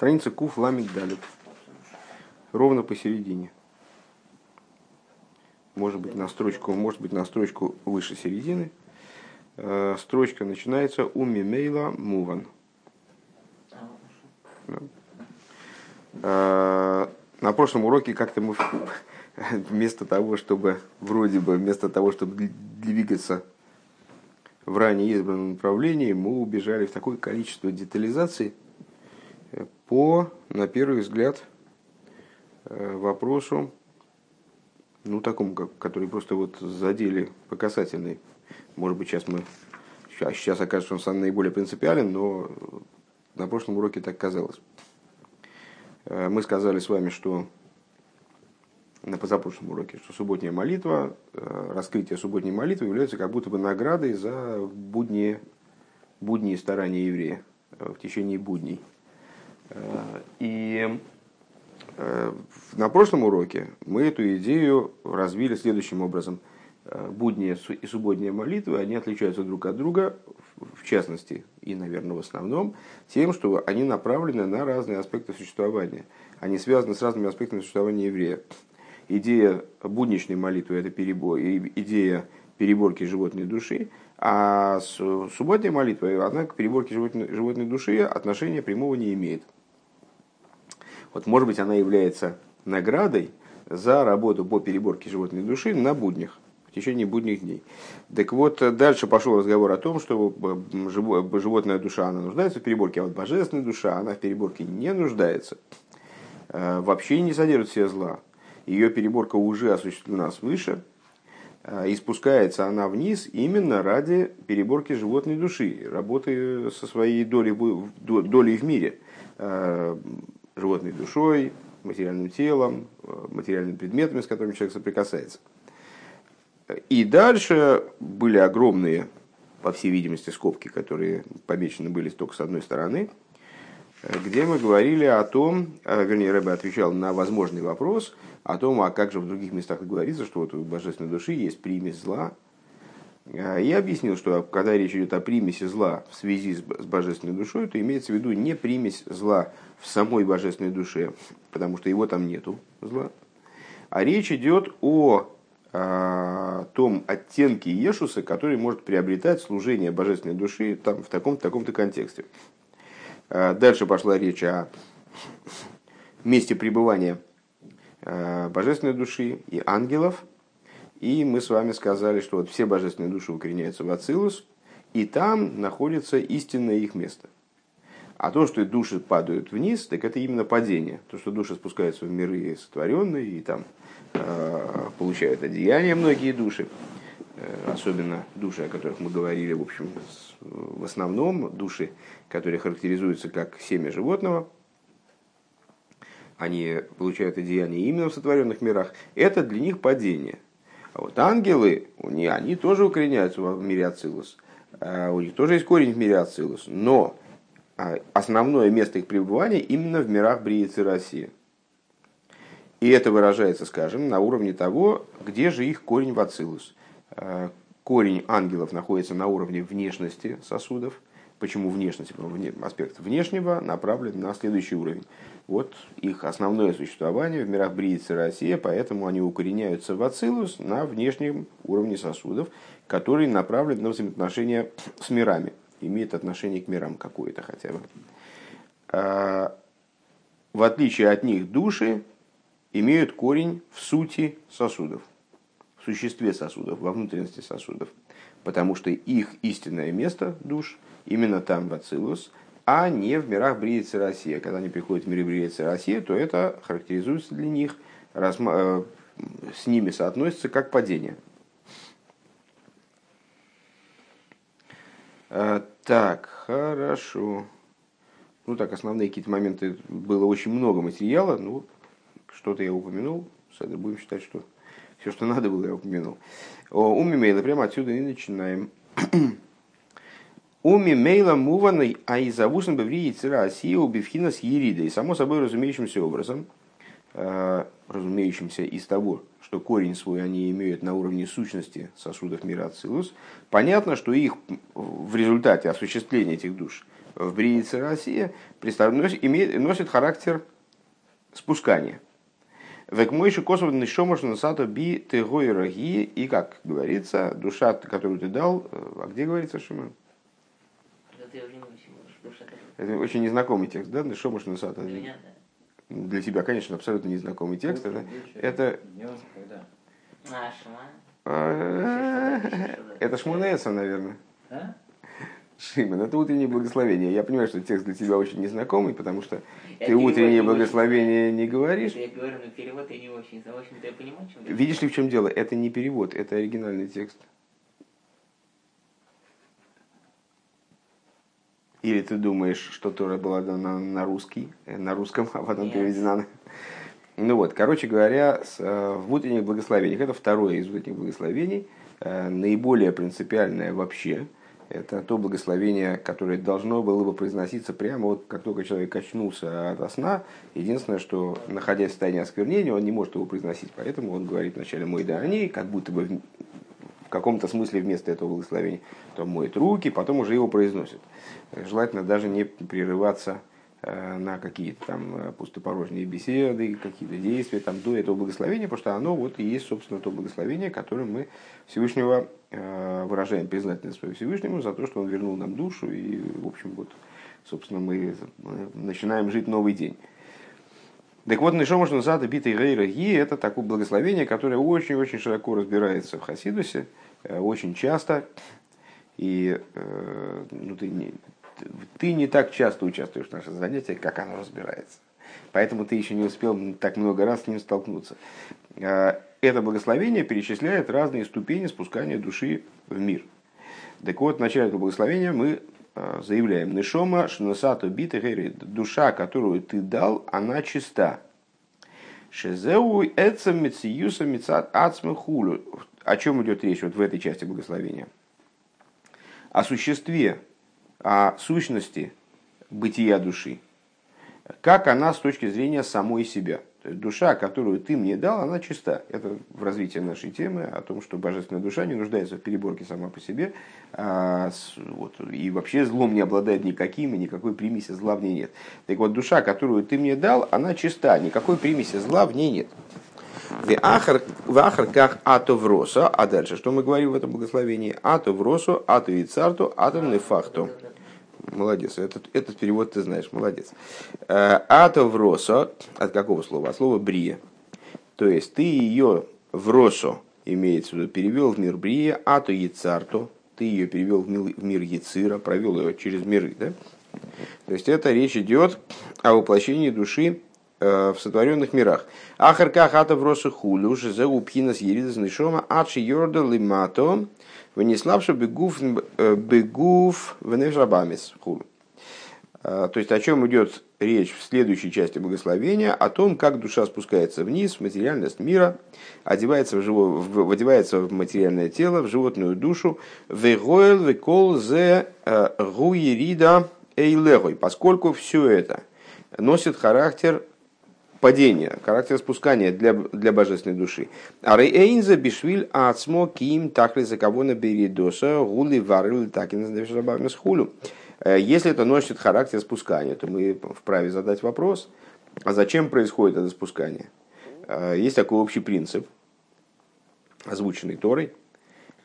Страница Куф Ламик Далит. Ровно посередине. Может быть на строчку, может быть на строчку выше середины. Э, строчка начинается у Мимейла Муван. Э, на прошлом уроке как-то мы вместо того, чтобы вроде бы вместо того, чтобы двигаться в ранее избранном направлении, мы убежали в такое количество детализации по, на первый взгляд, э, вопросу, ну, такому, который просто вот задели по касательной. Может быть, сейчас мы, сейчас окажется, что он наиболее принципиален, но на прошлом уроке так казалось. Э, мы сказали с вами, что на позапрошлом уроке, что субботняя молитва, э, раскрытие субботней молитвы является как будто бы наградой за будни, будние старания еврея в течение будней. И на прошлом уроке мы эту идею развили следующим образом. Будняя и субботняя молитвы, они отличаются друг от друга, в частности, и, наверное, в основном, тем, что они направлены на разные аспекты существования. Они связаны с разными аспектами существования еврея. Идея будничной молитвы – это перебор, идея переборки животной души, а субботняя молитва, она к переборке животной, животной души отношения прямого не имеет. Вот, может быть, она является наградой за работу по переборке животной души на буднях в течение будних дней. Так вот, дальше пошел разговор о том, что животная душа, она нуждается в переборке, а вот божественная душа, она в переборке не нуждается. Э, вообще не содержит все зла. Ее переборка уже осуществлена свыше, э, и спускается она вниз именно ради переборки животной души, работы со своей долей, долей в мире, э, животной душой, материальным телом, материальными предметами, с которыми человек соприкасается. И дальше были огромные, по всей видимости, скобки, которые помечены были только с одной стороны, где мы говорили о том, а, вернее, Рэбе отвечал на возможный вопрос о том, а как же в других местах говорится, что вот у божественной души есть примесь зла. А, я объяснил, что когда речь идет о примеси зла в связи с божественной душой, то имеется в виду не примесь зла в самой божественной душе, потому что его там нету зла, а речь идет о а, том оттенке Ешуса, который может приобретать служение божественной души там, в таком-то таком контексте. А, дальше пошла речь о месте пребывания божественной души и ангелов. И мы с вами сказали, что вот все божественные души укореняются в Ацилус, и там находится истинное их место. А то, что души падают вниз, так это именно падение. То, что души спускаются в миры сотворенные, и там Э, получают одеяние многие души, э, особенно души, о которых мы говорили, в общем, в основном души, которые характеризуются как семя животного, они получают одеяние именно в сотворенных мирах, это для них падение. А вот ангелы, они тоже укореняются в мире Ацилус, э, у них тоже есть корень в мире Ацилус, но основное место их пребывания именно в мирах Бриицы России – и это выражается, скажем, на уровне того, где же их корень в ацилус. Э, корень ангелов находится на уровне внешности сосудов. Почему внешность? Аспект внешнего направлен на следующий уровень. Вот их основное существование в мирах Бриицы Россия, поэтому они укореняются в ацилус на внешнем уровне сосудов, который направлен на взаимоотношения с мирами, имеет отношение к мирам какое-то хотя бы. Э, в отличие от них души имеют корень в сути сосудов, в существе сосудов, во внутренности сосудов. Потому что их истинное место душ именно там, в Ацилус, а не в мирах Бриицы Россия. Когда они приходят в миры Бриицы Россия, то это характеризуется для них, э, с ними соотносится как падение. Э, так, хорошо. Ну так, основные какие-то моменты, было очень много материала, ну, что-то я упомянул, будем считать, что все, что надо было, я упомянул. Уми мейла, прямо отсюда и начинаем. Уми мейла муваной, а и завусен беври цира осия убивхина с ерида. И само собой разумеющимся образом, э, разумеющимся из того, что корень свой они имеют на уровне сущности сосудов мира Ацилус, понятно, что их в результате осуществления этих душ в Бриице Россия имеет, носит характер спускания. Век мойши косов нишомаш насато би тегой раги. И, как говорится, душа, которую ты дал, а где говорится, Шимон? Это очень незнакомый текст, да? Нишомаш насато. Для меня, да. Для тебя, конечно, абсолютно незнакомый текст. Это, это... А, а, это Шмунеса, наверное. А? Шимон, это утреннее благословение. Я понимаю, что текст для тебя очень незнакомый, потому что я ты утреннее благословение не говоришь. Я говорю, но перевод я не очень. В общем-то, я понимаю, чем Видишь ли, в чем дело? Это не перевод, это оригинальный текст. Или ты думаешь, что Тора была дана на русский, э, на русском, а потом Нет. переведена на... Ну вот, короче говоря, с, э, благословениях, это второе из утренних благословений, э, наиболее принципиальное вообще – это то благословение, которое должно было бы произноситься прямо вот как только человек очнулся от сна. Единственное, что находясь в состоянии осквернения, он не может его произносить. Поэтому он говорит вначале «мой да они», как будто бы каком-то смысле вместо этого благословения. то моет руки, потом уже его произносит. Желательно даже не прерываться Э, на какие-то там э, пустопорожние беседы, какие-то действия там, до этого благословения, потому что оно вот и есть, собственно, то благословение, которым мы Всевышнего э, выражаем признательность своему Всевышнему за то, что он вернул нам душу, и, в общем, вот, собственно, мы начинаем жить новый день. Так вот, Нишома Шнусата Бита Рейра Ги – это такое благословение, которое очень-очень широко разбирается в Хасидусе, очень часто. И ну, ты не, ты не так часто участвуешь в наших занятиях, как оно разбирается. Поэтому ты еще не успел так много раз с ним столкнуться. А, это благословение перечисляет разные ступени спускания души в мир. Так вот, в начале этого благословения мы заявляем, Нешома шнусату биты душа, которую ты дал, она чиста. Шезеу эцам мециюса мецат ацмехулю. О чем идет речь вот в этой части благословения? О существе о сущности бытия души, как она с точки зрения самой себя. То есть душа, которую ты мне дал, она чиста. Это в развитии нашей темы о том, что божественная душа не нуждается в переборке сама по себе, а, вот, и вообще злом не обладает никаким, и никакой примеси зла в ней нет. Так вот, душа, которую ты мне дал, она чиста, никакой примеси зла в ней нет. В ахарках ато вроса, а дальше, что мы говорим в этом благословении? Ато вросу, ато и царту, ато нефахту. Молодец, этот, этот перевод ты знаешь, молодец. Э, ато вросо, от какого слова? От слова брия. То есть ты ее вросо, имеется в виду, перевел в мир брия, ато и царту, ты ее перевел в мир, в Яцира, провел ее через миры. Да? То есть это речь идет о воплощении души в сотворенных мирах. Ахарка хата в росу хулю, за упхина с еридас нишома, ачи йорда лимато, вынеславши бегув, э, бегув венешрабамис хулю. Э, то есть о чем идет речь в следующей части благословения, о том, как душа спускается вниз в материальность мира, одевается в, живо, в, одевается в материальное тело, в животную душу, вегоэл векол зе гуерида поскольку все это носит характер падения, характер спускания для, для божественной души. А рейнза бишвиль ацмо ким такли за кого на беридоса гули варил такин хулю. Э, если это носит характер спускания, то мы вправе задать вопрос, а зачем происходит это спускание? Э, есть такой общий принцип, озвученный Торой.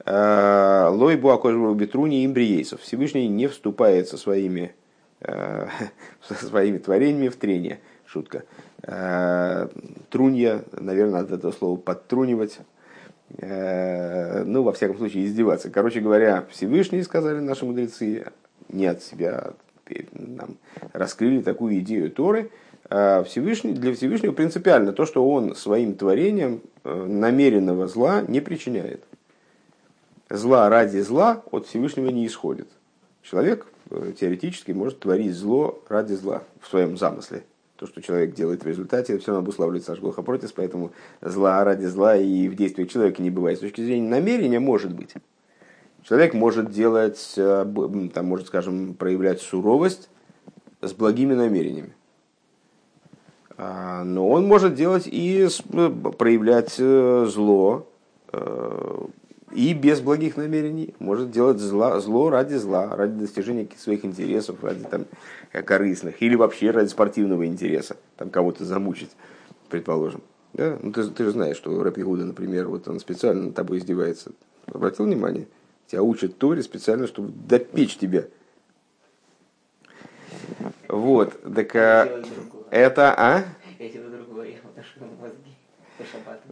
Э, Лой буакожбу бетруни имбриейсов. Всевышний не вступает со своими, со своими творениями в трение. Шутка трунья, наверное, от этого слова подтрунивать, э, ну, во всяком случае, издеваться. Короче говоря, Всевышний, сказали наши мудрецы, не от себя нам раскрыли такую идею Торы, а Всевышний, для Всевышнего принципиально то, что он своим творением э, намеренного зла не причиняет. Зла ради зла от Всевышнего не исходит. Человек теоретически может творить зло ради зла в своем замысле, то, что человек делает в результате, все равно обуславливается Ашглоха против, поэтому зла ради зла и в действиях человека не бывает. С точки зрения намерения может быть. Человек может делать, э, там, может, скажем, проявлять суровость с благими намерениями. А, но он может делать и э, проявлять э, зло и без благих намерений может делать зло, зло ради зла, ради достижения своих интересов, ради там, корыстных, или вообще ради спортивного интереса, там кого-то замучить, предположим. Да? Ну, ты, ты же знаешь, что Рэп Игуда, например, вот он специально над тобой издевается. Обратил внимание? Тебя учат Торе специально, чтобы допечь тебя. Вот, так а, это, а? Я тебе что мозги.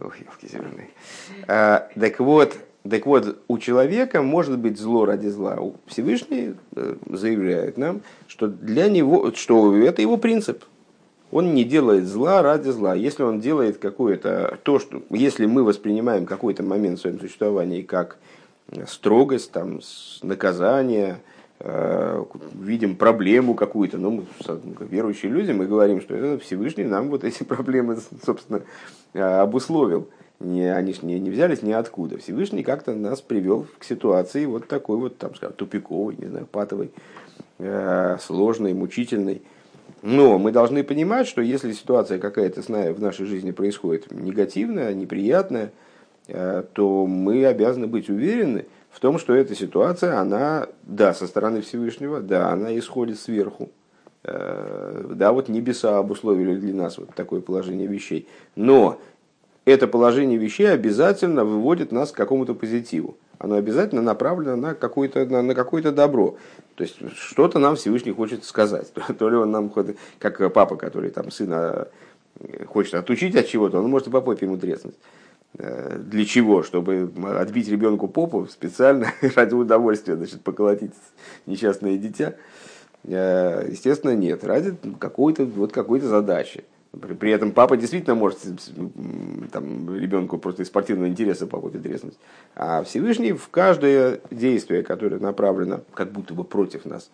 Ох, елки зеленые. А, так вот, так вот, у человека может быть зло ради зла. Всевышний э, заявляет нам, что для него, что это его принцип. Он не делает зла ради зла. Если он делает какое-то то, что, если мы воспринимаем какой-то момент в своем существовании как строгость, там, наказание, э, видим проблему какую-то, ну, мы, ну, верующие люди, мы говорим, что это Всевышний нам вот эти проблемы, собственно, э, обусловил. Не, они ж не, не взялись ниоткуда. Всевышний как-то нас привел к ситуации вот такой вот, там, скажем, тупиковой, не знаю, патовой, э, сложной, мучительной. Но мы должны понимать, что если ситуация какая-то нами в нашей жизни происходит негативная, неприятная, э, то мы обязаны быть уверены в том, что эта ситуация, она, да, со стороны Всевышнего, да, она исходит сверху. Э, Да, вот небеса обусловили для нас вот такое положение вещей. Но это положение вещей обязательно выводит нас к какому-то позитиву. Оно обязательно направлено на какое-то, на, на какое-то добро. То есть что-то нам Всевышний хочет сказать. То ли он нам, как папа, который там сына э, хочет отучить от чего-то, он может и по попе ему треснуть. Э, Для чего? Чтобы отбить ребенку попу специально ради удовольствия, значит, поколотить несчастное дитя. Э, Естественно, нет. Ради какой-то вот какой-то задачи. При, этом папа действительно может там, ребенку просто из спортивного интереса по попе треснуть. А Всевышний в каждое действие, которое направлено как будто бы против нас,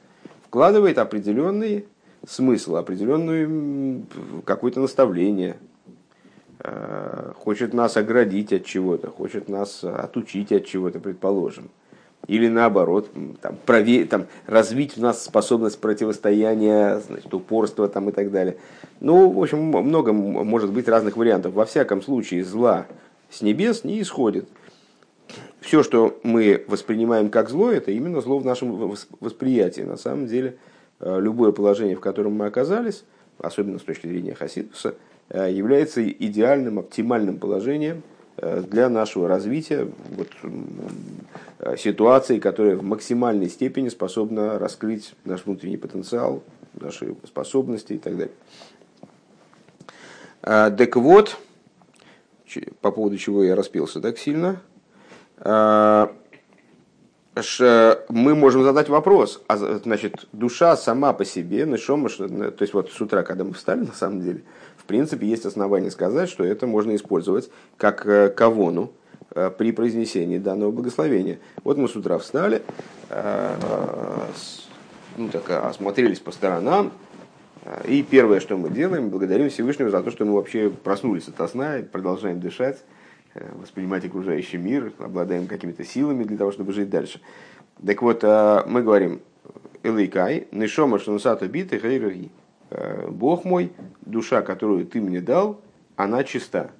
вкладывает определенный смысл, определенное какое-то наставление, Э, хочет нас оградить от чего-то, хочет нас отучить от чего-то, предположим. Или наоборот, там, прове- там, развить в нас способность противостояния, значит, упорства там, и так далее. Ну, в общем, много может быть разных вариантов. Во всяком случае, зла с небес не исходит. Все, что мы воспринимаем как зло, это именно зло в нашем вос- восприятии. На самом деле, э, любое положение, в котором мы оказались, особенно с точки зрения Хасидуса, э, является идеальным, оптимальным положением для нашего развития вот, э, ситуации, которая в максимальной степени способна раскрыть наш внутренний потенциал, наши способности и так далее. А, Так вот, по поводу чего я распился так сильно, а, мы можем задать вопрос, а значит, душа сама по себе, нишома, ш- то есть вот с утра, когда мы встали, на самом деле, в принципе, есть основания сказать, что это можно использовать как э, кавону э, при произнесении данного благословения. Вот мы с утра встали, э, ну, так, осмотрелись по сторонам, и первое, что мы делаем, благодарим Всевышнего за то, что мы вообще проснулись от сна продолжаем дышать, воспринимать окружающий мир, обладаем какими-то силами для того, чтобы жить дальше. Так вот, мы говорим, Элейкай, Нишома Шанусата Биты Хайраги. Бог мой, душа, которую ты мне дал, она чиста.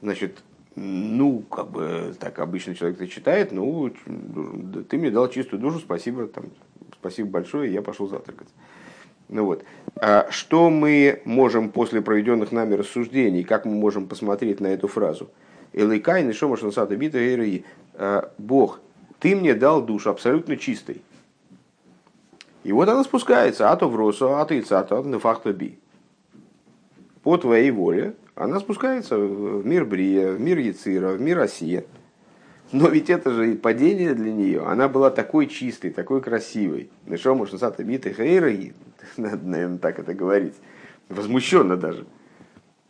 Значит, ну, как бы так обычно человек это читает, ну, ты мне дал чистую душу, спасибо, там, спасибо большое, я пошел завтракать. Ну вот. А что мы можем после проведенных нами рассуждений, как мы можем посмотреть на эту фразу? Элайкай, нишома шансата бита эйраи. Бог, ты мне дал душу абсолютно чистой. И вот она спускается, а то в росу, а то и цата, нефахто би. По твоей воле она спускается в мир Брия, в мир Яцира, в мир Осия. Но ведь это же и падение для нее. Она была такой чистой, такой красивой. Нашел Шансата Бита Хейра, надо, наверное, так это говорить. Возмущенно даже.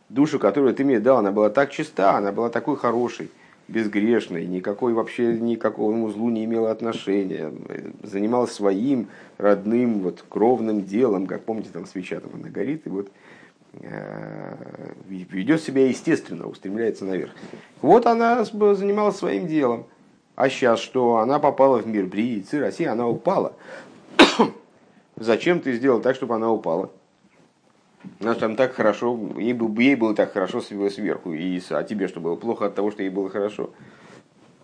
Душу, которую ты мне дал, она была так чиста, она была такой хорошей, безгрешной, никакой вообще никакому злу не имела отношения. Занималась своим родным, вот, кровным делом, как помните, там свеча там она горит, и вот э, ведет себя естественно, устремляется наверх. Вот она занималась своим делом. А сейчас что? Она попала в мир Брии, России, она упала. Зачем ты сделал так, чтобы она упала? Она там так хорошо, ей, ей было так хорошо сверху, и, а тебе что было плохо от того, что ей было хорошо.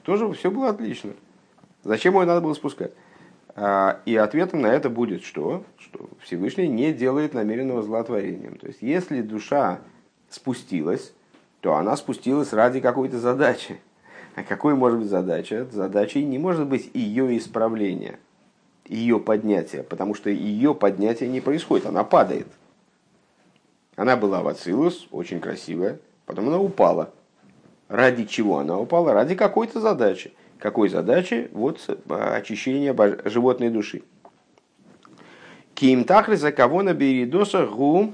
Тоже все было отлично. Зачем его надо было спускать? А, и ответом на это будет что? Что Всевышний не делает намеренного злоотворением. То есть, если душа спустилась, то она спустилась ради какой-то задачи. А какой может быть задача? Задачей не может быть ее исправление, ее поднятие, потому что ее поднятие не происходит, она падает. Она была в Ацилус, очень красивая, потом она упала. Ради чего она упала? Ради какой-то задачи. Какой задачи? Вот а, очищение животной души. Ким тахли за кого на беридоса гу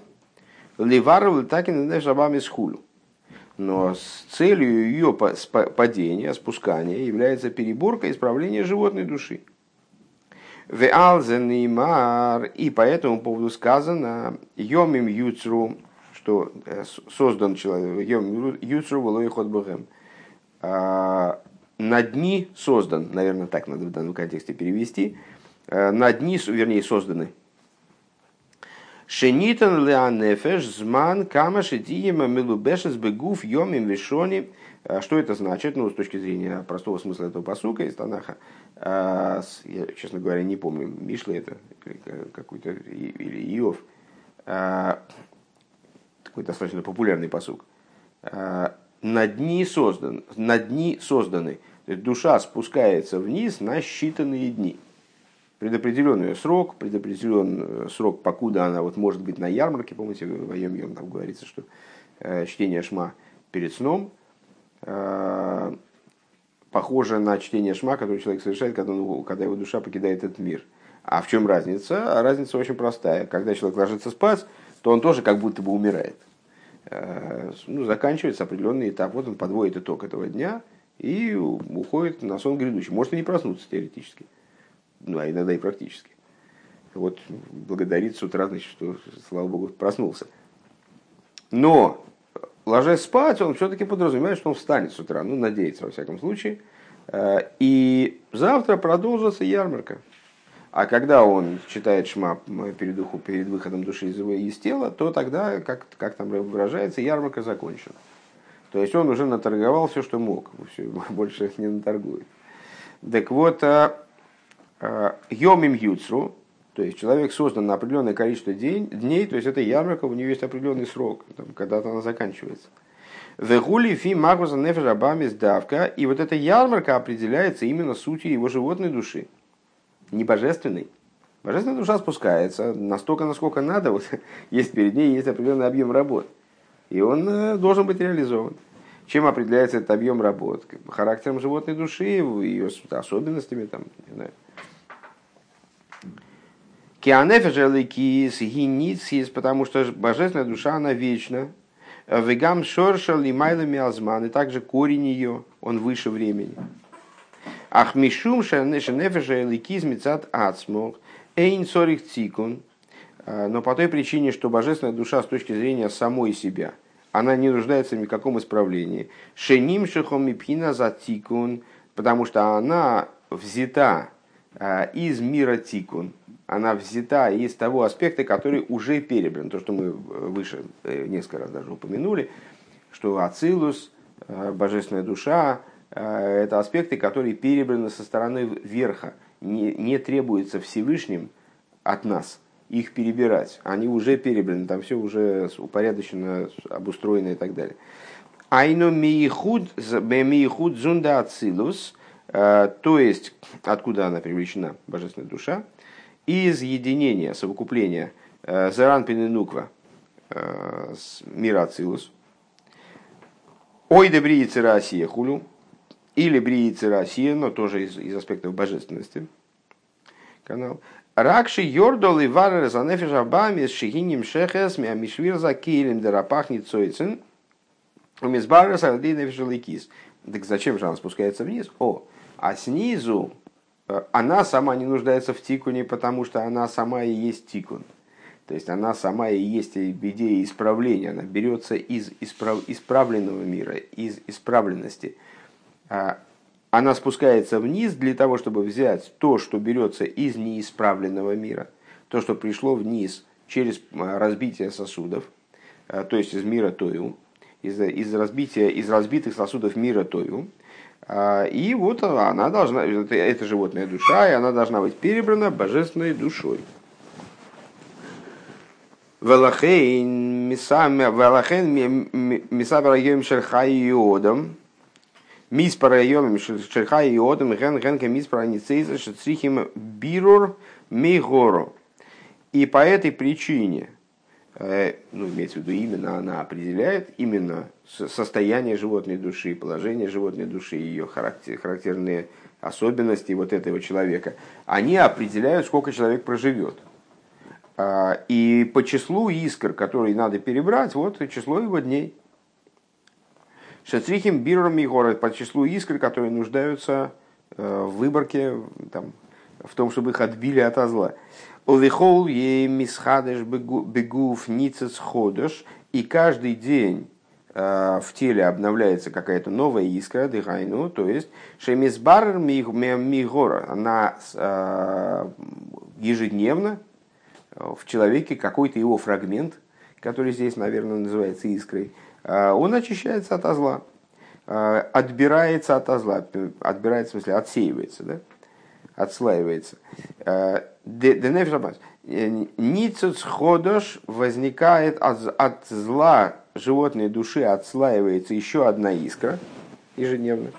ливару литакин шабами схулю. Но с целью ее падения, спускания является переборка исправления животной души. Веалзенеймар, и по этому поводу сказано, Йомим Юцру, что э, создан человек, Йомим Юцру Волой Ходбухем, а, на дни создан, наверное, так надо в данном контексте перевести, э, на дни, вернее, созданы. Шенитан леанефеш зман камаши диема милубешес бегуф йомим вишони. Э, что это значит? Ну, с точки зрения простого смысла этого посука из Танаха. Э, я, честно говоря, не помню, Мишли это какой-то или Иов. Такой достаточно популярный посук на дни создан, на дни созданы. душа спускается вниз на считанные дни. Предопределенный срок, предопределенный срок, покуда она вот может быть на ярмарке, помните, в Айом Йом там говорится, что э, чтение шма перед сном э, похоже на чтение шма, которое человек совершает, когда, он, когда его душа покидает этот мир. А в чем разница? А разница очень простая. Когда человек ложится спать, то он тоже как будто бы умирает. Э, ну, заканчивается определенный этап. Вот он подводит итог этого дня и уходит на сон грядущий. Может и не проснуться теоретически, ну а иногда и практически. Вот благодарит с утра, значит, что, слава богу, проснулся. Но, ложась спать, он все-таки подразумевает, что он встанет с утра. Ну, надеется, во всяком случае. Э, и завтра продолжится ярмарка. А когда он читает шма перед, духу, перед выходом души из, из тела, то тогда, как, как там выражается, ярмарка закончена. То есть он уже наторговал все, что мог, все, больше не наторгует. Так вот, а, а, Йомим Юцру, то есть человек создан на определенное количество день, дней, то есть это ярмарка, у нее есть определенный срок, когда-то она заканчивается. Вегули фи магуза нефежабами сдавка, и вот эта ярмарка определяется именно сутью его животной души не божественный. Божественная душа спускается настолько, насколько надо. Вот, есть перед ней есть определенный объем работ. И он э, должен быть реализован. Чем определяется этот объем работ? Характером животной души, ее особенностями, там, не знаю. Кианефежеликис гиницис, потому что божественная душа, она вечна. Вегам шоршал и майлами азман, и также корень ее, он выше времени. Ахмишум шенефеша эликиз мецат ацмох эйн сорих цикун. А, но по той причине, что божественная душа с точки зрения самой себя, она не нуждается ни в каком исправлении. Шеним шехом мипхина за тикун, потому что она взята а, из мира тикун, она взята из того аспекта, который уже перебран. То, что мы выше э, несколько раз даже упомянули, что Ацилус, а, божественная душа, Э, это аспекты, которые перебраны со стороны верха. Не, не требуется Всевышним от нас их перебирать. Они уже перебраны, там все уже упорядочено, обустроено и так далее. Айно миихуд зунда ацилус, э, то есть, откуда она привлечена, божественная душа, из единения, совокупления э, Заран Пиненуква, мира Ацилус, Ой, дебриицы Россия хулю, или Бриицы Россия, но тоже из, из аспектов божественности. Канал. Ракши Йордол и Варер за Нефиш с Шигиним Шехес Мишвир за Килем Дарапахнит Цойцин Умизбарер Сарди Нефиш Так зачем же она спускается вниз? О, а снизу э, она сама не нуждается в тикуне, потому что она сама и есть тикун. То есть она сама и есть идея исправления. Она берется из исправ... исправленного мира, из исправленности – а, она спускается вниз для того, чтобы взять то, что берется из неисправленного мира, то, что пришло вниз через а, разбитие сосудов, а, то есть из мира Тою, из, из, разбития, из разбитых сосудов мира Тою, и вот она должна, это, это животная душа, и она должна быть перебрана божественной душой. Велахейн мисабер йом шерхай йодам, миспара йом шерхай йодам, ген генка миспара ницейза шецрихим бирур мигоро. И по этой причине, ну, имеется в виду именно она определяет именно состояние животной души, положение животной души, ее характер, характерные особенности вот этого человека, они определяют, сколько человек проживет. А, и по числу искр, которые надо перебрать, вот число его дней. Шацрихим биром и город по числу искр, которые нуждаются э, в выборке, там, в том, чтобы их отбили от зла. Овихол е мисхадеш бегув ницец ходыш, и каждый день э, в теле обновляется какая-то новая искра, дыхайну, то есть шемисбар мигора, она э, ежедневно в человеке какой-то его фрагмент, который здесь, наверное, называется искрой, он очищается от зла, отбирается от зла, отбирается, в смысле, отсеивается, да? Отслаивается. А, Ницуц ходош возникает от, от зла животной души, отслаивается еще одна искра ежедневно.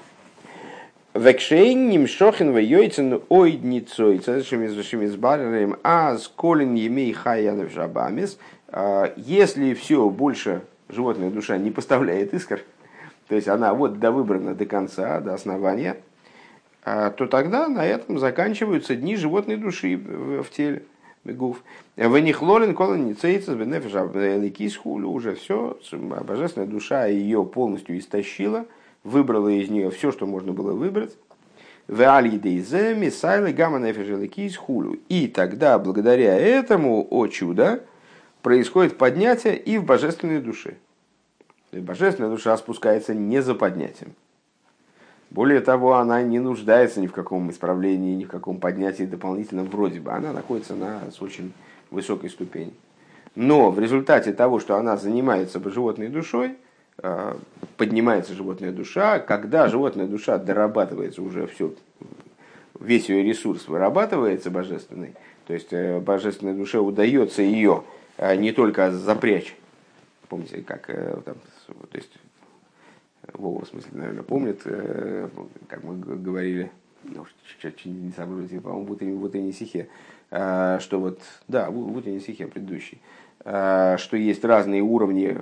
Векшейним шохин вейойцен ойдницой, цешемизбаререм, а сколин емей хаянов жабамис, а, если все больше животная душа не поставляет искр, то есть она вот до выбрана до конца, до основания, то тогда на этом заканчиваются дни животной души в теле. Гуф. В них лорен колон цейца хулю уже все, божественная душа ее полностью истощила – выбрала из нее все, что можно было выбрать. И тогда, благодаря этому, о чудо, происходит поднятие и в божественной душе. Божественная душа спускается не за поднятием. Более того, она не нуждается ни в каком исправлении, ни в каком поднятии дополнительном вроде бы. Она находится на очень высокой ступени. Но в результате того, что она занимается животной душой, Э, поднимается животная душа, когда животная душа дорабатывается уже все, весь ее ресурс вырабатывается божественный, то есть э, божественной душе удается ее э, не только запрячь, помните, как там, то есть в смысле, наверное, помнит, как мы говорили, ну, не сообразил, по-моему, в утренней, в утренней стихе, что вот, да, в утренней стихе предыдущий, что есть разные уровни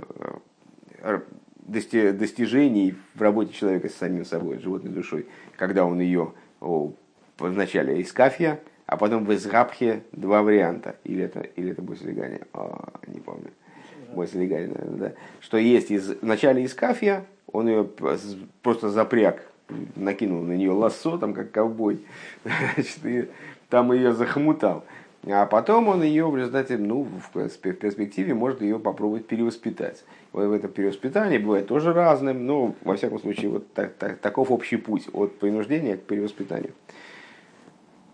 достижений в работе человека с самим собой, с животной душой, когда он ее вначале из кафья, а потом в изгабхе два варианта. Или это, или это Бойслигани, а, не помню. Бойслигани, наверное, да. Что есть из, вначале из кафья, он ее просто запряг, накинул на нее лассо, там как ковбой, значит, и там ее захмутал. А потом он ее в результате, ну, в перспективе может ее попробовать перевоспитать. В этом перевоспитании бывает тоже разным, но, во всяком случае, вот так, так, таков общий путь от принуждения к перевоспитанию.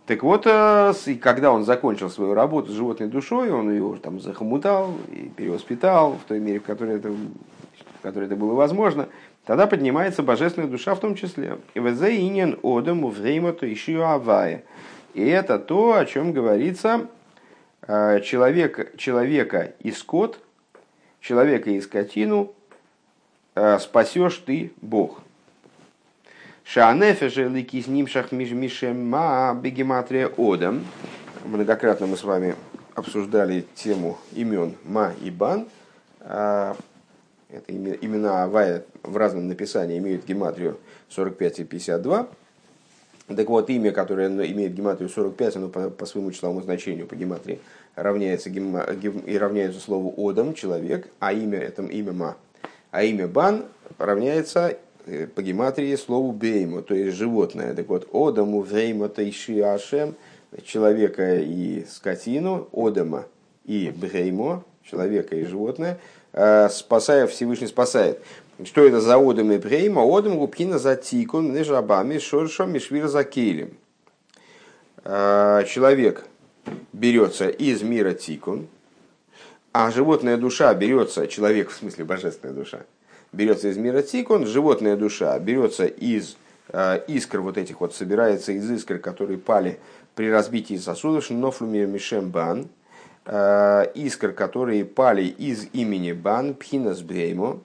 Так вот, э, когда он закончил свою работу с животной душой, он ее там захомутал и перевоспитал в той мере, в которой это, в которой это было возможно, тогда поднимается божественная душа в том числе. И. И это то, о чем говорится, э, человек, человека и скот, человека и скотину э, спасешь ты, Бог. Шаанефе же лики с ним шахмишема бегематрия одам. Многократно мы с вами обсуждали тему имен Ма и Бан. Э, это имена Авая в разном написании имеют гематрию 45 и 52. Так вот, имя, которое имеет гематрию 45, оно по, по своему числовому значению по гематрии равняется, гем, гем, и равняется слову Одам, человек, а имя это имя Ма. А имя Бан равняется по гематрии слову Бейму, то есть животное. Так вот, Одаму Вейма Тайши Ашем, человека и скотину, Одама и Бреймо, человека и животное, э, спасая, Всевышний спасает. Что это за одам и прейма? Одам губкина за тикун, нежабами, шоршом, мишвир за кейлем. А, человек берется из мира тикун, а животная душа берется, человек в смысле божественная душа, берется из мира тикун, животная душа берется из искр вот этих вот собирается из искр, которые пали при разбитии сосудов, нофлуми мишем бан, искр, которые пали из имени бан, пхинас бреймо,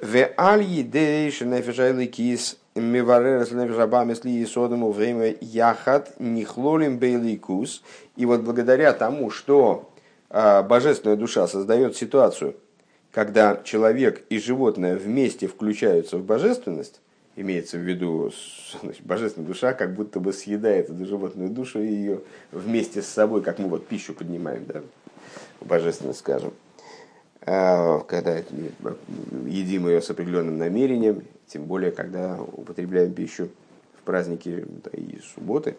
в аль едейш нефешайликис миваререс нефешабам если содому время яхат нихлолим бейликус. И вот благодаря тому, что божественная душа создает ситуацию, когда человек и животное вместе включаются в божественность, имеется в виду значит, божественная душа, как будто бы съедает эту животную душу и ее вместе с собой, как мы вот пищу поднимаем, да, божественность, скажем, а, когда едим ее с определенным намерением, тем более, когда употребляем пищу в праздники да, и субботы.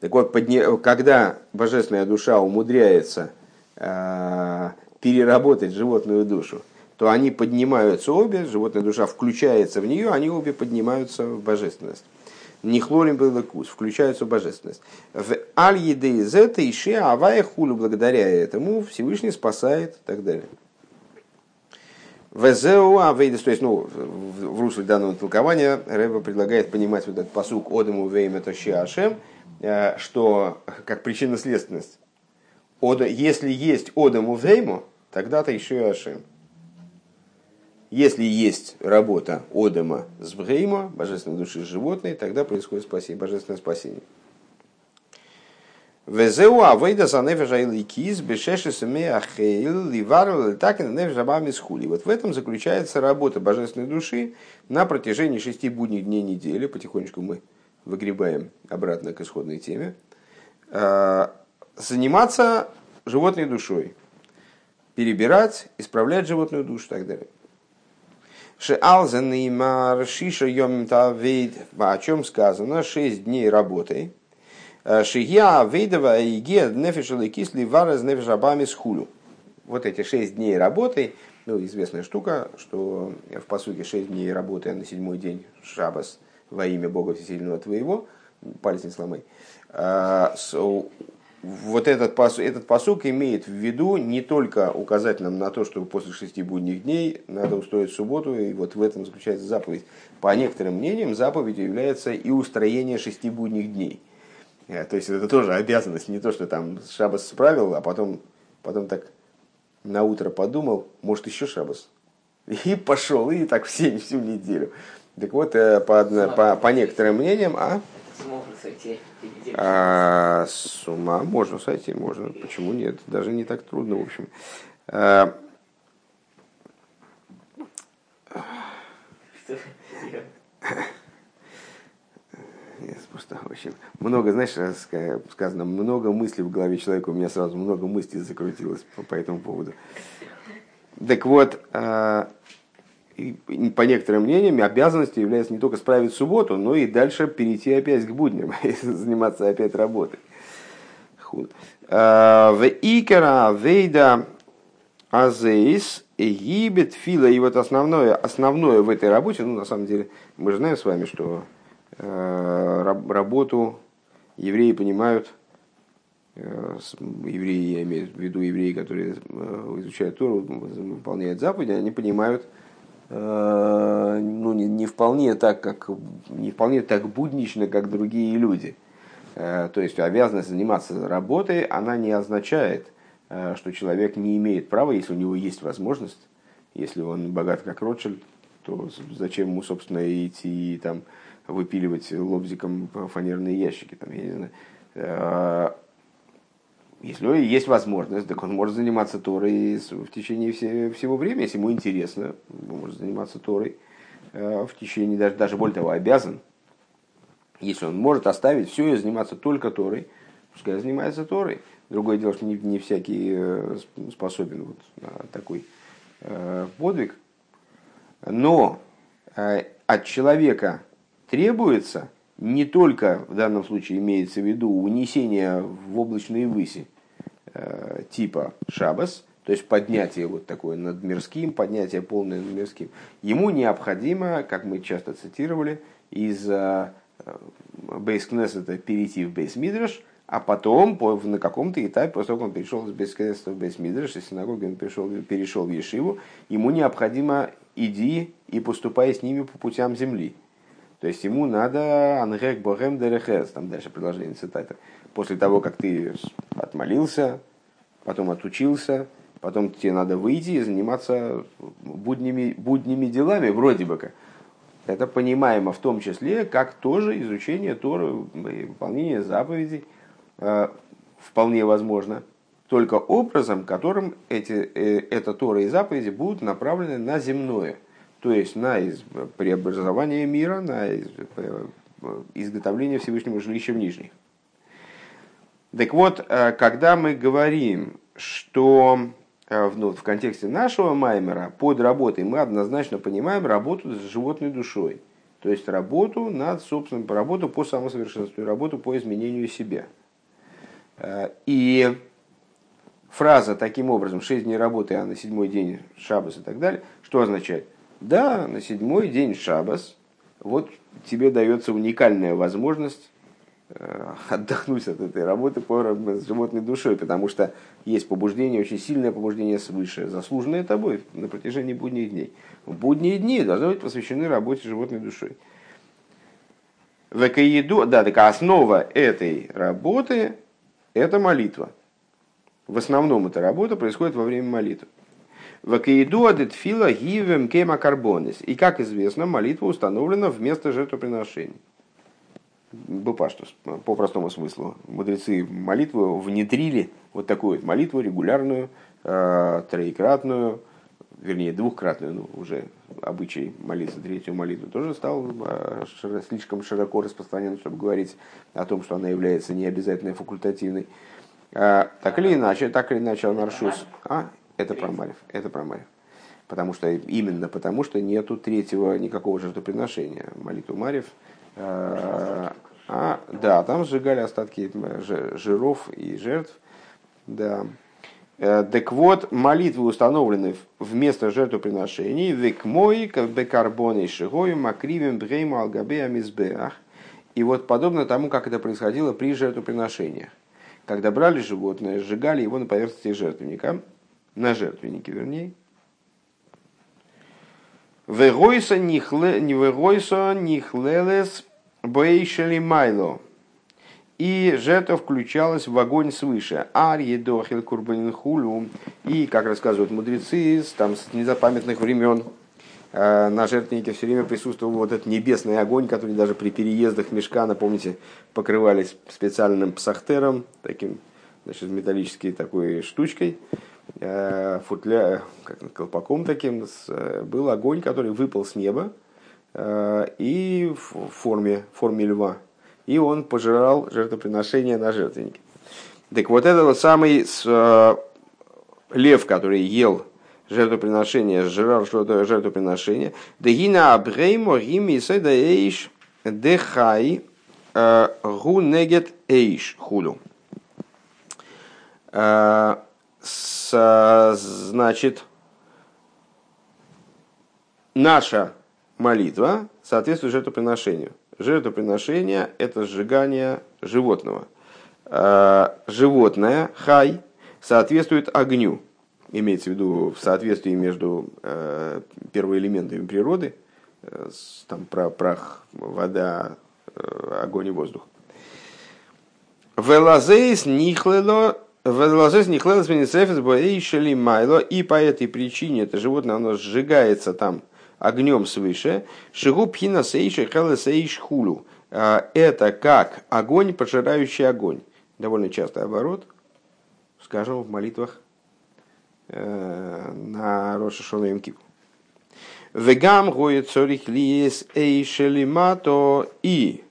Так вот, когда божественная душа умудряется а, переработать животную душу, то они поднимаются обе, животная душа включается в нее, они обе поднимаются в божественность. Нихлорим белакус, включаются в божественность. В аль еды зета иши авая хулю, благодаря этому Всевышний спасает и так далее. Везеу авейдес, то есть, ну, в русле данного толкования Рэба предлагает понимать вот этот посук Одему вейм это Ашем, э, что как причинно-следственность. Если есть Одему вейму, тогда-то еще и Ашем. Если есть работа Одема с Бхейма, божественной души животной, тогда происходит спасение, божественное спасение. Везеу авейда за нефеша или киз, бешеши саме ахейл, ливару, так и нефеша абами схули. Вот в этом заключается работа божественной души на протяжении шести будних дней недели. Потихонечку мы выгребаем обратно к исходной теме. А, заниматься животной душой. Перебирать, исправлять животную душу и так далее. Шеалзен и Маршиша Йомим о чем сказано, шесть дней работы. Шия Вейдова и Ге Нефишалы Кисли Вараз Нефишабами Схулю. Вот эти шесть дней работы, ну, известная штука, что в посуке шесть дней работы, а на седьмой день Шабас во имя Бога Всесильного Твоего, палец не сломай, вот этот, этот посук имеет в виду не только указательным на то, что после шести будних дней надо устроить субботу, и вот в этом заключается заповедь. По некоторым мнениям, заповедью является и устроение шести будних дней. Э, то есть это тоже обязанность, не то, что там шабас справил, а потом, потом так на утро подумал, может еще шабас. И пошел, и так все, всю неделю. Так вот, э, по, по, по некоторым мнениям, а? А, с ума можно сойти, можно. Почему нет? Даже не так трудно, в общем. А, Нет, просто очень много, знаешь, сказано, много мыслей в голове человека, у меня сразу много мыслей закрутилось по, по этому поводу. Так вот, а, по некоторым мнениям, обязанностью является не только справить субботу, но и дальше перейти опять к будням, заниматься опять работой. А, в Икара Вейда Азеис Египет Фила. И вот основное, основное в этой работе, ну на самом деле мы же знаем с вами, что э, работу евреи понимают, э, евреи, я имею в виду евреи, которые э, изучают Тору, выполняют заповеди, они понимают ну, не, не вполне так, как не вполне так буднично, как другие люди. Э, то есть обязанность заниматься работой, она не означает, э, что человек не имеет права, если у него есть возможность, если он богат как Ротшильд, то зачем ему, собственно, идти и там выпиливать лобзиком фанерные ящики, там, я не знаю. Если есть возможность, так он может заниматься Торой в течение всего времени, если ему интересно, он может заниматься Торой э, в течение, даже, даже более того, обязан. Если он может оставить все и заниматься только Торой, пускай занимается Торой. Другое дело, что не, не всякий э, способен вот на такой э, подвиг. Но от человека требуется не только в данном случае имеется в виду унесение в облачные выси э, типа шабас, то есть поднятие вот такое над мирским, поднятие полное над мирским, ему необходимо, как мы часто цитировали, из э, Бейскнесета перейти в Бейсмидраш, а потом по, на каком-то этапе, после того, как он перешел из Бейскнесета в Бейсмидраш, из синагоги он перешел, перешел в Ешиву, ему необходимо иди и поступай с ними по путям земли. То есть ему надо ангек богем дерехес, там дальше предложение цитаты. После того, как ты отмолился, потом отучился, потом тебе надо выйти и заниматься будними, будними делами, вроде бы как. Это понимаемо в том числе, как тоже изучение Торы, выполнение заповедей, э, вполне возможно, только образом, которым эти, э, эта Тора и заповеди будут направлены на земное, то есть на преобразование мира, на э, изготовление Всевышнего жилища в Нижних. Так вот, когда мы говорим, что Э, ну, в контексте нашего маймера под работой мы однозначно понимаем работу с животной душой. То есть работу над собственным, работу по самосовершенству, работу по изменению себя. Э, и фраза таким образом «шесть дней работы, а на седьмой день шабас» и так далее, что означает? Да, на седьмой день шабас, вот тебе дается уникальная возможность Э, отдохнуть от этой работы по с животной душой, потому что есть побуждение, очень сильное побуждение свыше, заслуженное тобой на протяжении будних дней. В будние дни должны быть посвящены работе животной душой. В еду, да, так основа этой работы – это молитва. В основном эта работа происходит во время молитвы. Вакаиду адетфила гивем кема карбонис. И, как известно, молитва установлена вместо жертвоприношений. Бупаштус, по простому смыслу. Мудрецы молитву внедрили вот такую вот молитву регулярную, э, троекратную, вернее двухкратную, ну, уже обычай молиться третью молитву тоже стал э, слишком широко распространен, чтобы говорить о том, что она является не обязательно факультативной. Э, так или иначе, так или иначе, Анаршус... А, это про Марев, это про Марев. Потому что, именно потому, что нету третьего никакого жертвоприношения. Молитву Марев – а, а, да, там сжигали остатки жиров и жертв. Да. Э, так вот, молитвы установлены вместо жертвоприношений. Век мой, как бекарбоны шигою, макривим брейму алгабе амизбеах. И вот подобно тому, как это происходило при жертвоприношениях. Когда брали животное, сжигали его на поверхности жертвенника, на жертвеннике вернее, Вегойса нихлелес бейшели майло. И жертва включалась в огонь свыше. Арье дохил курбанин хулю. И, как рассказывают мудрецы, там, с незапамятных времен э, на жертвеннике все время присутствовал вот этот небесный огонь, который даже при переездах мешка, помните, покрывались специальным псахтером, таким значит, металлической такой штучкой, футля, как колпаком таким, э, был огонь, который выпал с неба э, и в форме, в форме льва. И он пожирал жертвоприношение на жертвеннике. Так вот это вот самый лев, который ел жертвоприношение, сжирал жертвоприношение. Дегина абреймо гими седа эйш дехай гу негет эйш худу значит, наша молитва соответствует жертвоприношению. Жертвоприношение – это сжигание животного. А, животное, хай, соответствует огню. Имеется в виду в соответствии между э, первоэлементами природы, э, там прах, вода, э, огонь и воздух. Велазейс нихлело и по этой причине это животное оно сжигается там огнем свыше. Шигу пхина сейши сейш хулю. А, это как огонь, пожирающий огонь. Довольно частый оборот, скажем, в молитвах э, на Рошашона Имкив. Вегам гоет цорих лиес эйшелимато и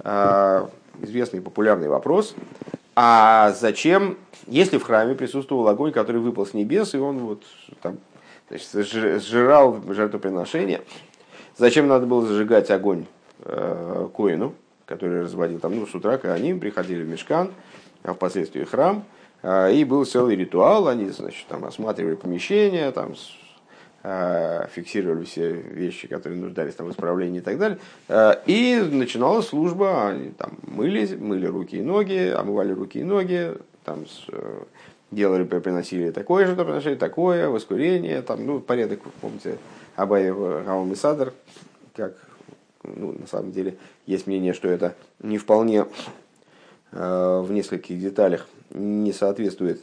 а, известный популярный вопрос – а зачем, если в храме присутствовал огонь, который выпал с небес, и он вот там значит, сжирал жертвоприношение, зачем надо было зажигать огонь э, Коину, который разводил там, ну, с утра, когда они приходили в Мешкан, а впоследствии храм, э, и был целый ритуал, они, значит, там осматривали помещение, там фиксировали все вещи, которые нуждались там, в исправлении и так далее. Э, и начиналась служба, они там мылись, мыли руки и ноги, омывали руки и ноги, там делали, приносили такое же, приносили такое, воскурение, там, ну, порядок, помните, Абаев Гаум и Садр, как, ну, на самом деле, есть мнение, что это не вполне э, в нескольких деталях не соответствует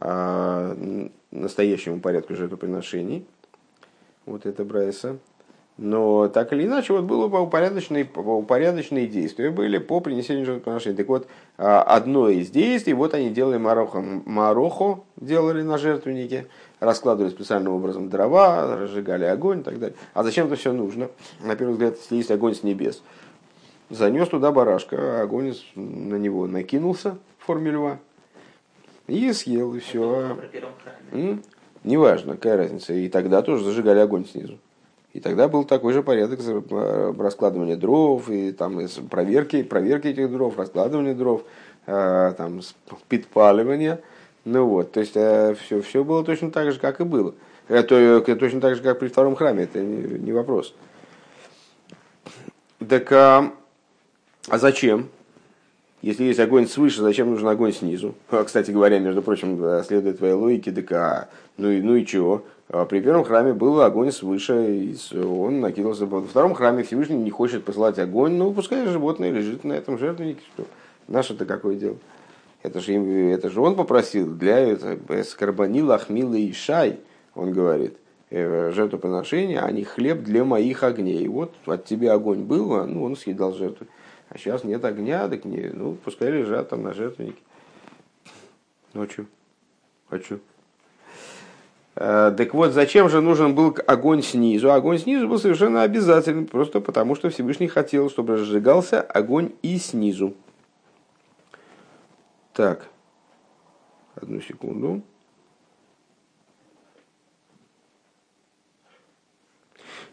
э, настоящему порядку жертвоприношений. Вот это Брайса. Но так или иначе, вот было упорядоченные, упорядоченные действия были по принесению жертвоприношений. Так вот, а, одно из действий, вот они делали марохо, марохо делали на жертвеннике, раскладывали специальным образом дрова, разжигали огонь и так далее. А зачем это все нужно? На первый взгляд, если есть огонь с небес. Занес туда барашка, а огонь на него накинулся в форме льва и съел, и все. Неважно, какая разница. И тогда тоже зажигали огонь снизу. И тогда был такой же порядок э, раскладывания дров, и там проверки, проверки этих дров, раскладывания дров, э, там, подпаливания. Ну вот, то есть все, э, все было точно так же, как и было. Это точно так же, как при втором храме, это не, не вопрос. Так, а, а зачем? Если есть огонь свыше, зачем нужен огонь снизу? Кстати говоря, между прочим, следует твоей логике, так а, ну, и, ну и чего? А при первом храме был огонь свыше, и он накинулся. Во втором храме Всевышний не хочет посылать огонь, ну пускай животное лежит на этом жертвеннике. Что? Наше-то какое дело? Это же, это же он попросил для скорбанила ахмила и шай, он говорит, э, жертвоприношения, а не хлеб для моих огней. Вот от тебя огонь был, а, ну он съедал жертву. А сейчас нет огня, так не, ну пускай лежат там на жертвеннике. А что? Э, так вот, зачем же нужен был огонь снизу? Огонь снизу был совершенно обязательным, просто потому что Всевышний хотел, чтобы разжигался огонь и снизу. Так, одну секунду.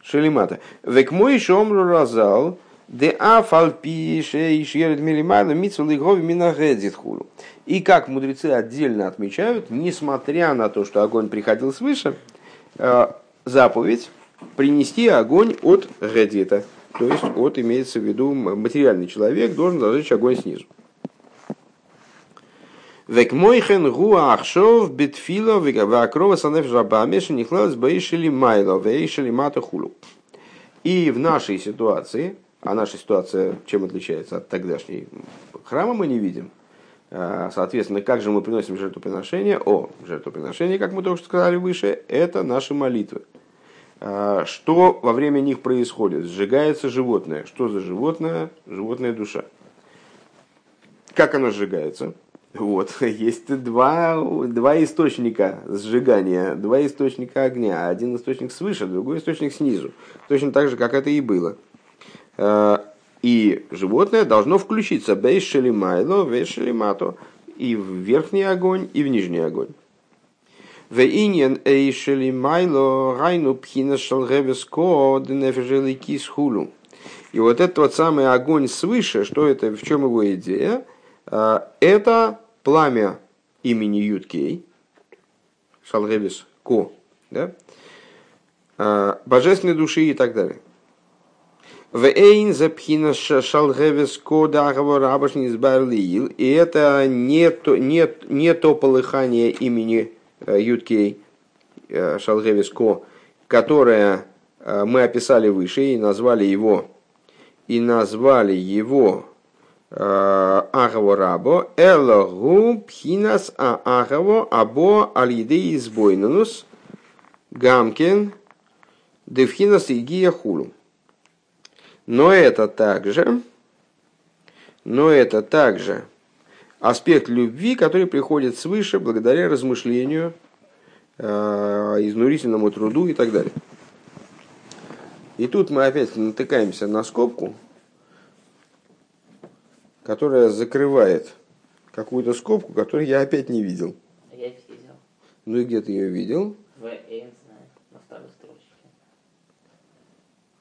Шелимата. Век мой шомру разал, де афальпи шеишерет милимайла митсвал игрови минагедзит хулу. И как мудрецы отдельно отмечают, несмотря на то, что огонь приходил свыше, э, заповедь принести огонь от Гедита. То есть, от имеется в виду материальный человек должен зажечь огонь снизу. Век мойхен гуахшов битфила вакрова санеф жабами шенихлас бейшили майло вейшили мата хулу. И в нашей ситуации, а наша ситуация чем отличается от тогдашней храма мы не видим, а, соответственно, как же мы приносим жертвоприношение? О, жертвоприношение, как мы только что сказали выше, это наши молитвы. А, что во время них происходит? Сжигается животное. Что за животное? Животная душа. Как оно сжигается? Вот, есть два, два источника сжигания, два источника огня. Один источник свыше, другой источник снизу. Точно так же, как это и было. А, и животное должно включиться бейшели майло, вейшели мато, и в верхний огонь, и в нижний огонь. Вейнен эйшели майло райну пхина шалгевеско денефежели кисхулу. И вот этот вот самый огонь свыше, что это, в чем его идея? А, это пламя имени Юткей, Шалгевис Ко, да? А, божественной души и так далее. Вейн запхина шалгевес кода рабашни избарлиил. И это не то, не, не то полыхание имени э, Юткей э, шалгевес ко, которое э, мы описали выше и назвали его и назвали его Агаво Рабо, Элогу Пхинас а Агаво Або Алиды Избойнанус Гамкин Девхинас Игия Хулу. Но это также, но это также аспект любви, который приходит свыше благодаря размышлению, э, изнурительному труду и так далее. И тут мы опять натыкаемся на скобку, которая закрывает какую-то скобку, которую я опять не видел. Я видел. Ну и где ты ее видел? В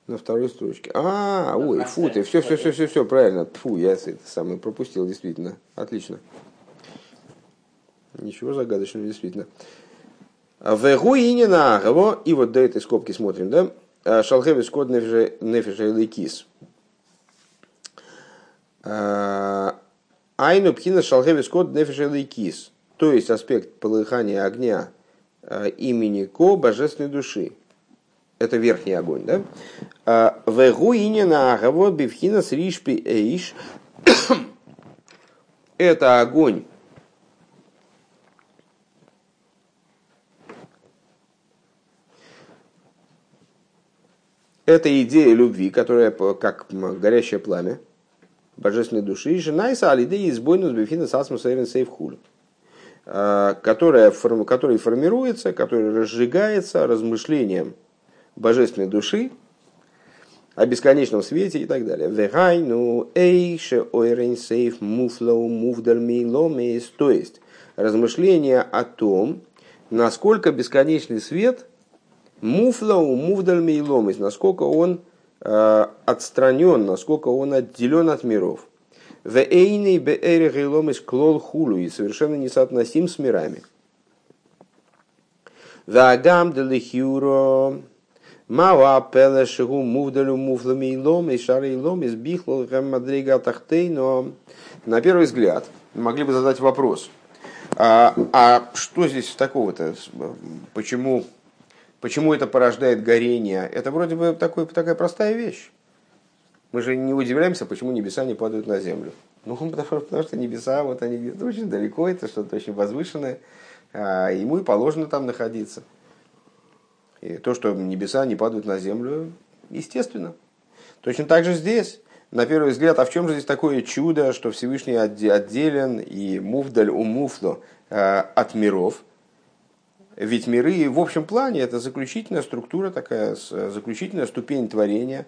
На второй строчке. А, ой, фу ты, все, все, все, все, все, правильно. Фу, я это самое пропустил, действительно. Отлично. Ничего загадочного, действительно. Вегу и не И вот до этой скобки смотрим, да? А, Шалхевис код нефиша лейкис. А, Айну пхина шалхевис код нефиша лейкис. то есть аспект полыхания огня имени Ко, божественной души. Это верхний огонь, да? А, Вегуинина агаво бифхина с ришпи эйш. Это огонь, это идея любви, которая как горящее пламя божественной души, жена и алиды избойнус бифина сасмус эйрен сейф хулю которая, который формируется, который разжигается размышлением божественной души о бесконечном свете и так далее. Вегайну эйше ойрен сейф муфлоу мувдальми ломейс. То есть размышление о том, насколько бесконечный свет муфлоу мувдальми ломейс, насколько он э, отстранен, насколько он отделен от миров. В эйной беэре ломейс клол хулу и совершенно несоотносим с мирами. Вагам делихюро Мава пеле шигу мувдалю мувлами и лом, и шары и лом, из бихло мадрига тахтей, но на первый взгляд могли бы задать вопрос, а, а что здесь такого-то? Почему, почему это порождает горение? Это вроде бы такой, такая простая вещь. Мы же не удивляемся, почему небеса не падают на землю. Ну, потому, потому что небеса, вот они где-то очень далеко, это что-то очень возвышенное, а ему и положено там находиться. И то, что небеса не падают на землю, естественно. Точно так же здесь. На первый взгляд, а в чем же здесь такое чудо, что Всевышний отделен и мувдаль у муфло э, от миров? Ведь миры в общем плане это заключительная структура, такая заключительная ступень творения.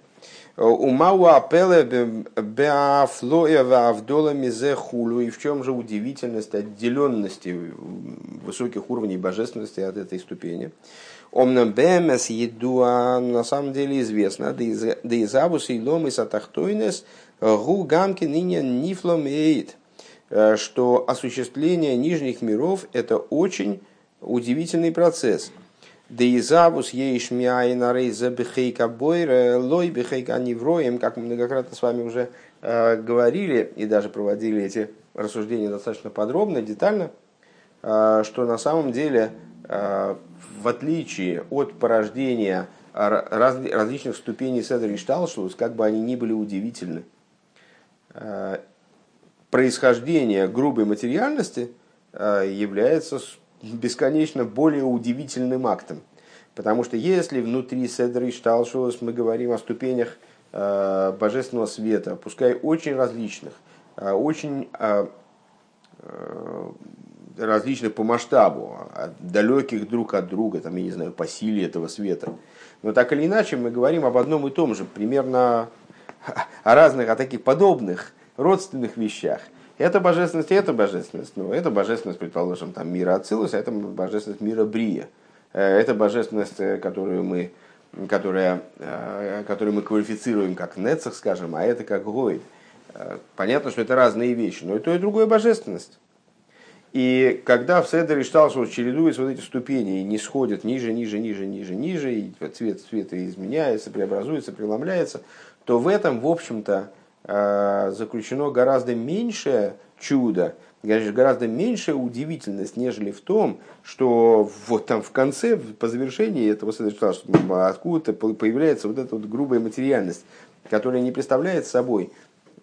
Умауа апеле беафлоя авдола мизе хулу. И в чем же удивительность отделенности высоких уровней божественности от этой ступени? Омнам бэмэс едуа на самом деле известно, да из и лом сатахтойнес гу гамки ныне нифлом эйт, э, что осуществление нижних миров это очень удивительный процесс. Да и забус ейш миайна рейза бихейка бойра лой бихейка невроем, как мы многократно с вами уже э, говорили и даже проводили эти рассуждения достаточно подробно, детально, э, что на самом деле в отличие от порождения раз, различных ступеней Седер и Шталшус, как бы они ни были удивительны, э, происхождение грубой материальности э, является бесконечно более удивительным актом. Потому что если внутри Седер и Шталшус мы говорим о ступенях э, божественного света, пускай очень различных, очень различных по масштабу, далеких друг от друга, там, я не знаю, по силе этого света. Но так или иначе мы говорим об одном и том же, примерно о разных, о таких подобных, родственных вещах. Это божественность, это божественность. Ну, это божественность, предположим, там, мира Ацилус, а это божественность мира Брия. Э, это божественность, э, которую мы, которая, э, которую мы квалифицируем как Нецах, скажем, а это как Гойд. Понятно, что это разные вещи, но и то, и другое божественность. И когда в Седере Шталшус чередуются вот эти ступени и не сходят ниже, ниже, ниже, ниже, ниже, и цвет цвета изменяется, преобразуется, преломляется, то в этом, в общем-то, э, заключено гораздо меньшее чудо, гораздо меньшая удивительность, нежели в том, что вот там в конце, по завершении этого Седера откуда-то появляется вот эта вот грубая материальность, которая не представляет собой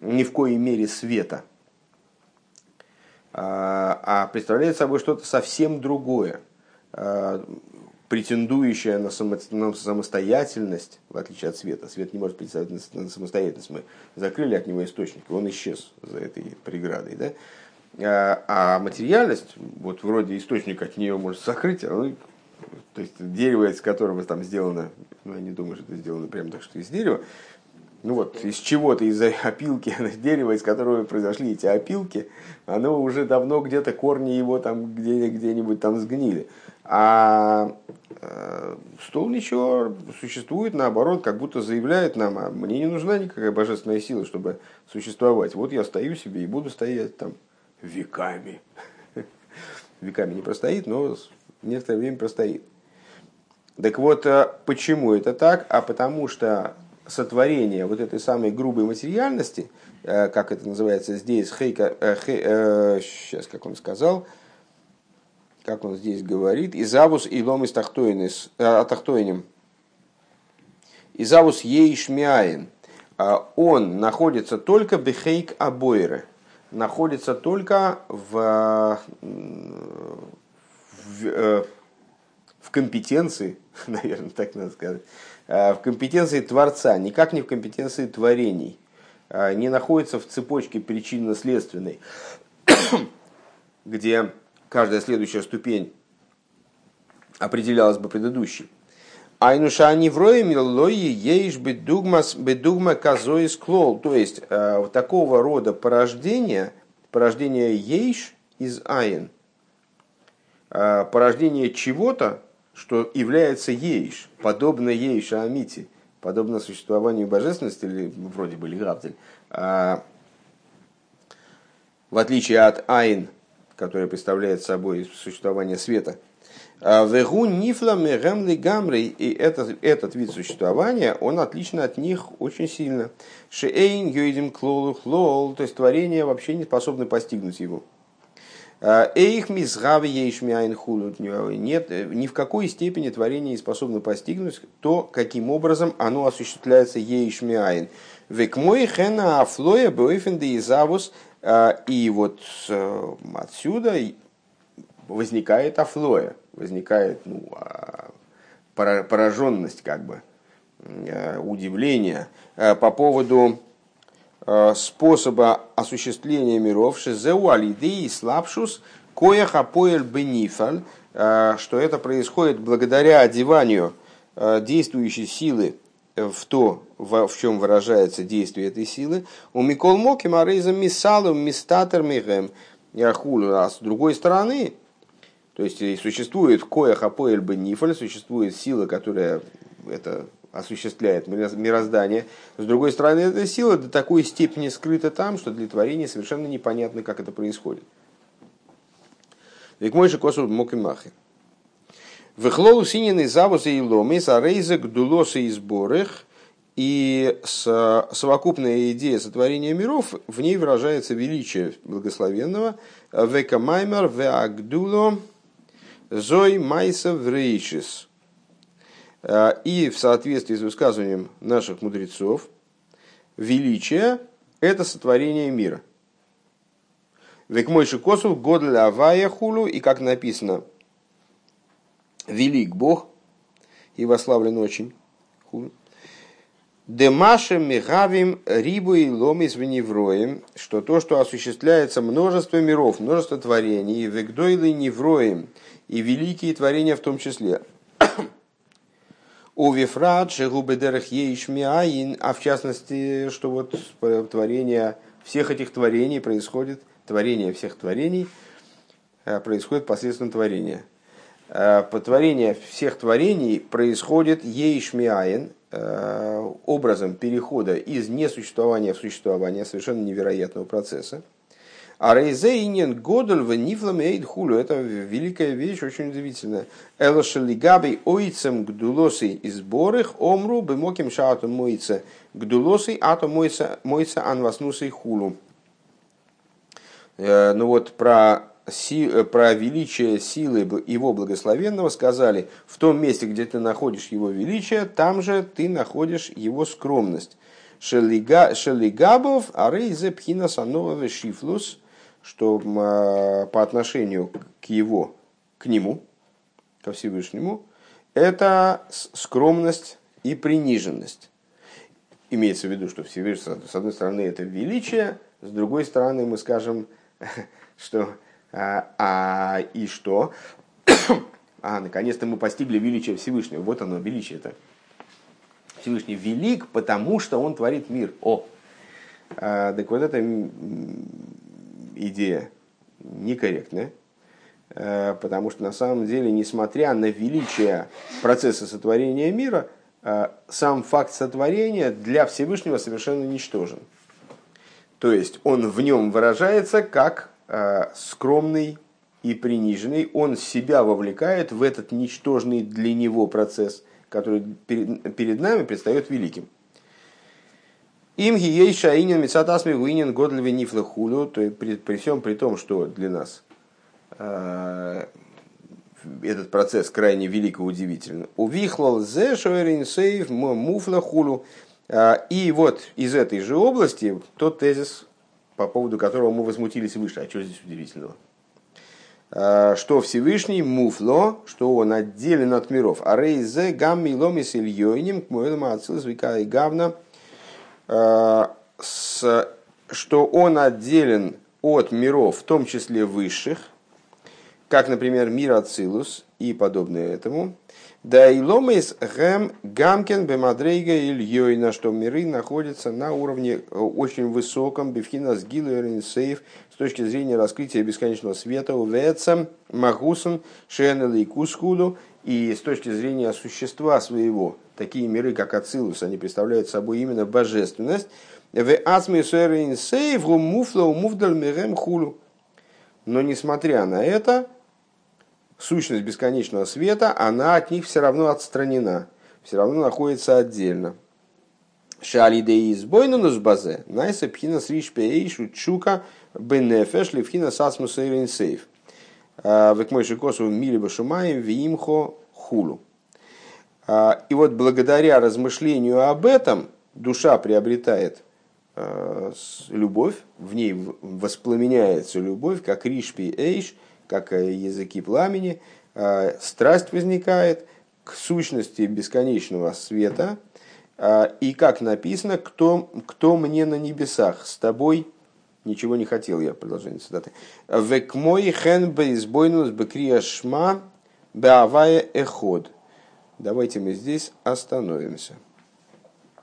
ни в коей мере света – а, а представляет собой что-то совсем другое, а, претендующее на, самостоятельность, в отличие от света. Свет не может претендовать на самостоятельность. Мы закрыли от него источник, он исчез за этой преградой. Да? А, а материальность, вот вроде источник от нее может закрыть, а ну, то есть дерево, из которого там сделано, ну я не думаю, что это сделано прямо так, что из дерева, ну вот, из чего-то, из опилки дерева, из которого произошли эти опилки, оно уже давно где-то корни его там где, где-нибудь там сгнили. А э, стол ничего существует, наоборот, как будто заявляет нам, а мне не нужна никакая божественная сила, чтобы существовать. Вот я стою себе и буду стоять там веками. Веками не простоит, но некоторое время простоит. Так вот, э, почему это так? А потому что сотворения вот этой самой грубой материальности, э, как это называется здесь, хейка, э, хей, э, сейчас, как он сказал, как он здесь говорит, «Изавус и лом из тахтойним». «Изавус ейшмиаин». Он находится только бехейк абойры, находится только в, в, в компетенции, наверное, так надо сказать, в компетенции Творца, никак не в компетенции творений, не находится в цепочке причинно-следственной, где каждая следующая ступень определялась бы предыдущей. Айнуша аневроем лои ейш бедугма козой склол. То есть, э, такого рода порождение, порождение ейш из айн, э, порождение чего-то, что является ейш, подобно ейша амити, подобно существованию божественности, или вроде бы лигавдель, э, в отличие от айн, которая представляет собой существование света. А Вегу нифла мегамли гамрей, и этот, этот вид существования, он отличен от них очень сильно. Шеэйн йойдим клолу хлол, то есть творение вообще не способно постигнуть его. А, Эйх мизгави ейшмиайн хулут. Нет, ни в какой степени творение не способно постигнуть то, каким образом оно осуществляется ейшмиайн. Век мой хена афлоя бойфенде изавус а, и вот э, отсюда возникает афлоя, возникает ну, а, пораженность, как бы, э, удивление э, по поводу способа осуществления миров шизеу алидеи слабшус коях апоэль бенифаль, что это происходит благодаря одеванию действующей силы в то, в, в чем выражается действие этой силы. У Микол Моки Марейза Мисалу Мистатер Михем Яхулу. А с другой стороны, то есть существует Коях Апоэль Бенифаль, существует сила, которая это осуществляет мироздание. С другой стороны, эта сила до такой степени скрыта там, что для творения совершенно непонятно, как это происходит. Век мой же косу мокимахи. махи. Вехлоу синины завуса и ломис, а рейзек дулоса и сборых. И совокупная идея сотворения миров, в ней выражается величие благословенного. Века маймер веагдуло зой майса врейшис. И в соответствии с высказыванием наших мудрецов, величие – это сотворение мира. Век мойши косу годля авая хулу, и как написано – велик Бог и вославлен очень. Демаше мегавим рибу и ломис веневроем, что то, что осуществляется множество миров, множество творений, вегдойлы невроем, и великие творения в том числе. У Вифрат, Шегубедерах Ейшмиаин, а в частности, что вот творение всех этих творений происходит, творение всех творений э, происходит посредством творения. Э, творение всех творений происходит ейшмиаин, э, образом перехода из несуществования в существование, совершенно невероятного процесса. А рейзейнин годель в нифламейд хулю. Это великая вещь, очень удивительная. Элошелигаби ойцем гдулосы из борых омру бемоким шаату мойца гдулосы ато мойца мойца анваснусой хулу. Э, ну вот про Э, про величие силы его благословенного сказали, в том месте, где ты находишь его величие, там же ты находишь его скромность. Шелигабов, арейзе пхина санова шифлус, что а, по отношению к его, к нему, ко Всевышнему, это скромность и приниженность. Имеется в виду, что Всевышний, с одной стороны, это величие, с другой стороны, мы скажем, что а, а и что? а, наконец-то мы постигли величие Всевышнего. Вот оно, величие-то. Всевышний велик, потому что он творит мир. О! А, так вот эта идея некорректная, а, потому что на самом деле, несмотря на величие процесса сотворения мира, а, сам факт сотворения для Всевышнего совершенно ничтожен. То есть он в нем выражается как Э, скромный и приниженный, он себя вовлекает в этот ничтожный для него процесс, который перед нами предстает великим. Им ей шаинин мецатасми винин годлеве нифлахулю, то при, при всем при том, что для нас э, этот процесс крайне велик и удивителен. Увихлал зе шоерин сейв муфла хулу. И вот из этой же области тот тезис, по поводу которого мы возмутились выше. А что здесь удивительного? Что Всевышний муфло, что он отделен от миров. А рейзе гам миломис ильёйним к моему отцу звика и гавна. Что он отделен от миров, в том числе высших, как, например, мир Ацилус и подобное этому. Да и ломейс гэм гамкен бемадрейга ильёйна, что миры находятся на уровне э, очень высоком, бифхина с сейф, с точки зрения раскрытия бесконечного света, увецам, магусом, шенел и кускуду, и с точки зрения существа своего, такие миры, как Ацилус, они представляют собой именно божественность. Но несмотря на это, сущность бесконечного света, она от них все равно отстранена, все равно находится отдельно. Шалидей избойнунус базе, найса пхина сриш чука бенефеш левхина сасмус сейф. А, Векмойши косу мили башумаем виимхо хулу. А, и вот благодаря размышлению об этом душа приобретает а, любовь, в ней воспламеняется любовь, как ришпи эйш, как языки пламени, страсть возникает к сущности бесконечного света, и как написано, кто, кто мне на небесах, с тобой ничего не хотел я, продолжение цитаты. Век мой хен бейсбойнус бекрия шма беавая эход. Давайте мы здесь остановимся.